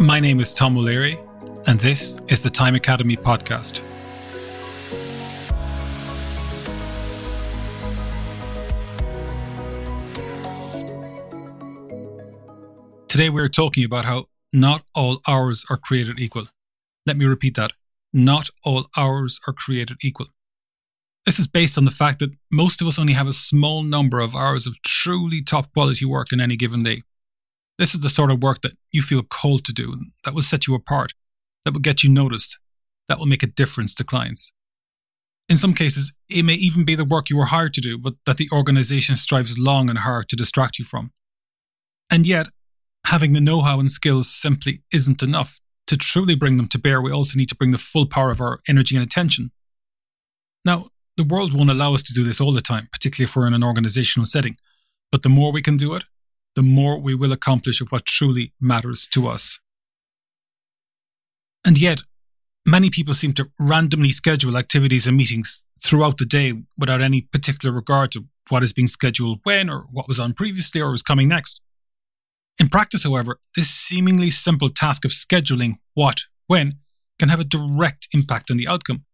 My name is Tom O'Leary, and this is the Time Academy podcast. Today we are talking about how not all hours are created equal. Let me repeat that. Not all hours are created equal. This is based on the fact that most of us only have a small number of hours of truly top quality work in any given day. This is the sort of work that you feel called to do, that will set you apart, that will get you noticed, that will make a difference to clients. In some cases, it may even be the work you were hired to do, but that the organization strives long and hard to distract you from. And yet, having the know how and skills simply isn't enough. To truly bring them to bear, we also need to bring the full power of our energy and attention. Now, the world won't allow us to do this all the time, particularly if we're in an organizational setting. But the more we can do it, the more we will accomplish of what truly matters to us. And yet, many people seem to randomly schedule activities and meetings throughout the day without any particular regard to what is being scheduled when or what was on previously or is coming next. In practice, however, this seemingly simple task of scheduling what, when, can have a direct impact on the outcome.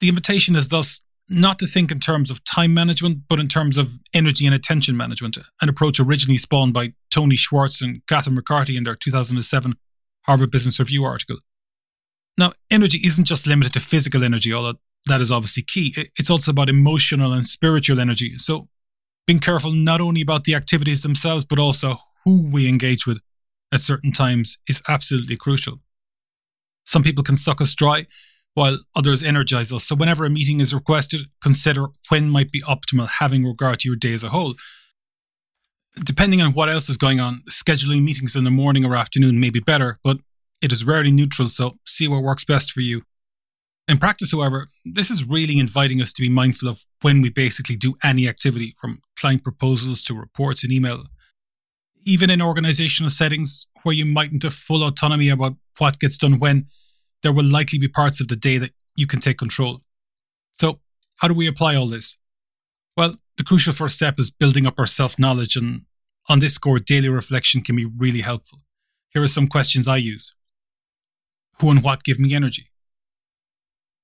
The invitation is thus not to think in terms of time management, but in terms of energy and attention management, an approach originally spawned by Tony Schwartz and Catherine McCarthy in their 2007 Harvard Business Review article. Now, energy isn't just limited to physical energy, although that is obviously key. It's also about emotional and spiritual energy. So, being careful not only about the activities themselves, but also who we engage with at certain times is absolutely crucial. Some people can suck us dry, while others energize us. So, whenever a meeting is requested, consider when might be optimal, having regard to your day as a whole. Depending on what else is going on, scheduling meetings in the morning or afternoon may be better, but it is rarely neutral, so see what works best for you. In practice, however, this is really inviting us to be mindful of when we basically do any activity, from client proposals to reports and email. Even in organizational settings where you mightn't have full autonomy about what gets done when, there will likely be parts of the day that you can take control. So, how do we apply all this? Well, the crucial first step is building up our self knowledge, and on this score, daily reflection can be really helpful. Here are some questions I use Who and what give me energy?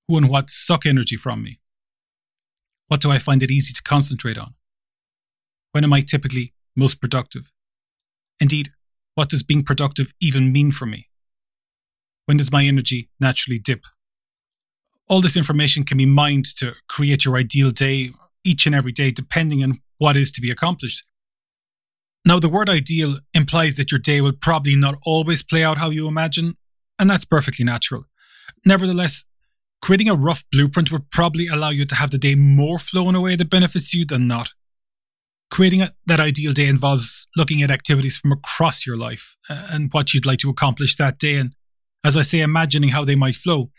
Who and what suck energy from me? What do I find it easy to concentrate on? When am I typically most productive? Indeed, what does being productive even mean for me? When does my energy naturally dip? All this information can be mined to create your ideal day each and every day, depending on what is to be accomplished. Now, the word ideal implies that your day will probably not always play out how you imagine, and that's perfectly natural. Nevertheless, creating a rough blueprint would probably allow you to have the day more flow in a way that benefits you than not. Creating a, that ideal day involves looking at activities from across your life and what you'd like to accomplish that day and as I say, imagining how they might flow.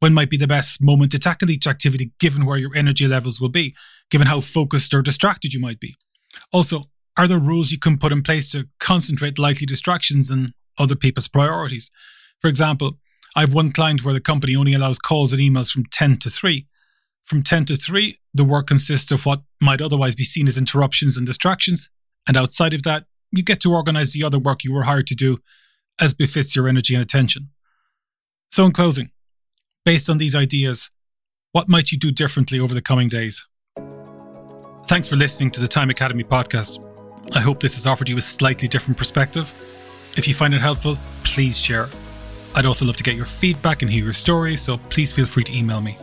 When might be the best moment to tackle each activity given where your energy levels will be, given how focused or distracted you might be? Also, are there rules you can put in place to concentrate likely distractions and other people's priorities? For example, I have one client where the company only allows calls and emails from 10 to 3. From 10 to 3, the work consists of what might otherwise be seen as interruptions and distractions. And outside of that, you get to organize the other work you were hired to do as befits your energy and attention. So, in closing, based on these ideas, what might you do differently over the coming days? Thanks for listening to the Time Academy podcast. I hope this has offered you a slightly different perspective. If you find it helpful, please share. I'd also love to get your feedback and hear your stories, so please feel free to email me.